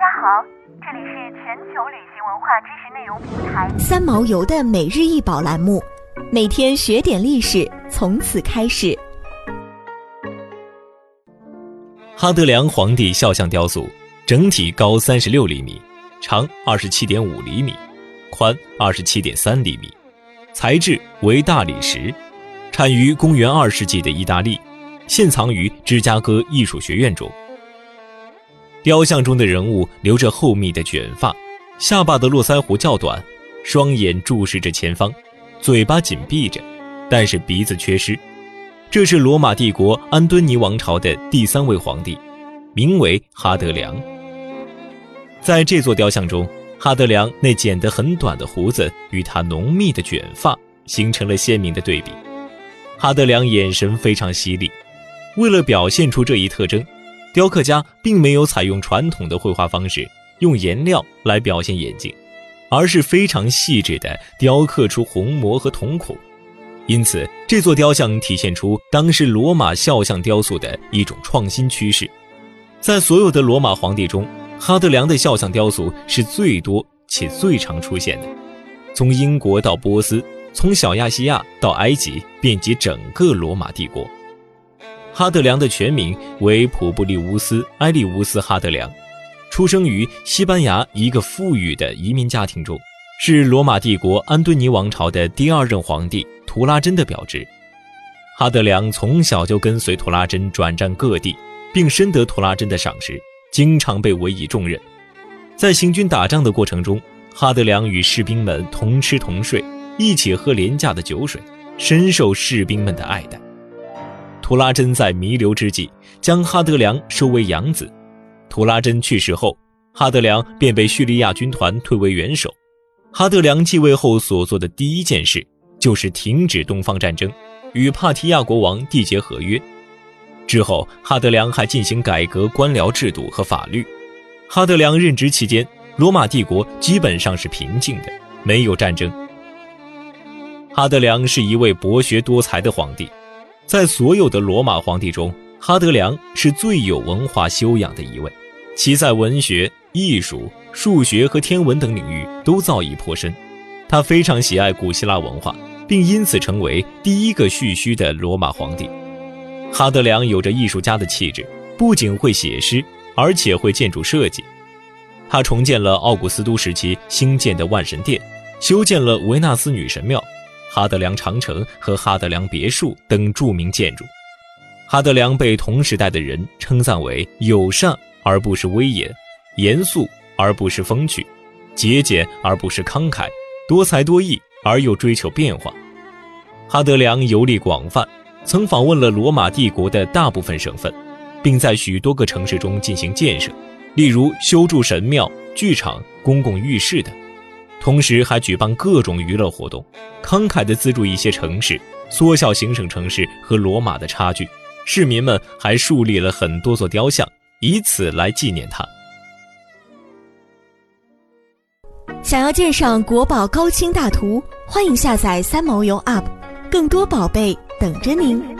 家好，这里是全球旅行文化知识内容平台三毛游的每日一宝栏目，每天学点历史，从此开始。哈德良皇帝肖像雕塑，整体高三十六厘米，长二十七点五厘米，宽二十七点三厘米，材质为大理石，产于公元二世纪的意大利，现藏于芝加哥艺术学院中。雕像中的人物留着厚密的卷发，下巴的络腮胡较短，双眼注视着前方，嘴巴紧闭着，但是鼻子缺失。这是罗马帝国安敦尼王朝的第三位皇帝，名为哈德良。在这座雕像中，哈德良那剪得很短的胡子与他浓密的卷发形成了鲜明的对比。哈德良眼神非常犀利，为了表现出这一特征。雕刻家并没有采用传统的绘画方式，用颜料来表现眼睛，而是非常细致地雕刻出虹膜和瞳孔。因此，这座雕像体现出当时罗马肖像雕塑的一种创新趋势。在所有的罗马皇帝中，哈德良的肖像雕塑是最多且最常出现的。从英国到波斯，从小亚细亚到埃及，遍及整个罗马帝国。哈德良的全名为普布利乌斯·埃利乌斯·哈德良，出生于西班牙一个富裕的移民家庭中，是罗马帝国安敦尼王朝的第二任皇帝图拉真的表侄。哈德良从小就跟随图拉真转战各地，并深得图拉真的赏识，经常被委以重任。在行军打仗的过程中，哈德良与士兵们同吃同睡，一起喝廉价的酒水，深受士兵们的爱戴。图拉真在弥留之际，将哈德良收为养子。图拉真去世后，哈德良便被叙利亚军团推为元首。哈德良继位后所做的第一件事，就是停止东方战争，与帕提亚国王缔结合约。之后，哈德良还进行改革官僚制度和法律。哈德良任职期间，罗马帝国基本上是平静的，没有战争。哈德良是一位博学多才的皇帝。在所有的罗马皇帝中，哈德良是最有文化修养的一位，其在文学、艺术、数学和天文等领域都造诣颇深。他非常喜爱古希腊文化，并因此成为第一个蓄须的罗马皇帝。哈德良有着艺术家的气质，不仅会写诗，而且会建筑设计。他重建了奥古斯都时期兴建的万神殿，修建了维纳斯女神庙。哈德良长城和哈德良别墅等著名建筑，哈德良被同时代的人称赞为友善而不是威严，严肃而不是风趣，节俭而不是慷慨，多才多艺而又追求变化。哈德良游历广泛，曾访问了罗马帝国的大部分省份，并在许多个城市中进行建设，例如修筑神庙、剧场、公共浴室等。同时还举办各种娱乐活动，慷慨地资助一些城市，缩小行省城市和罗马的差距。市民们还树立了很多座雕像，以此来纪念他。想要鉴赏国宝高清大图，欢迎下载三毛游 App，更多宝贝等着您。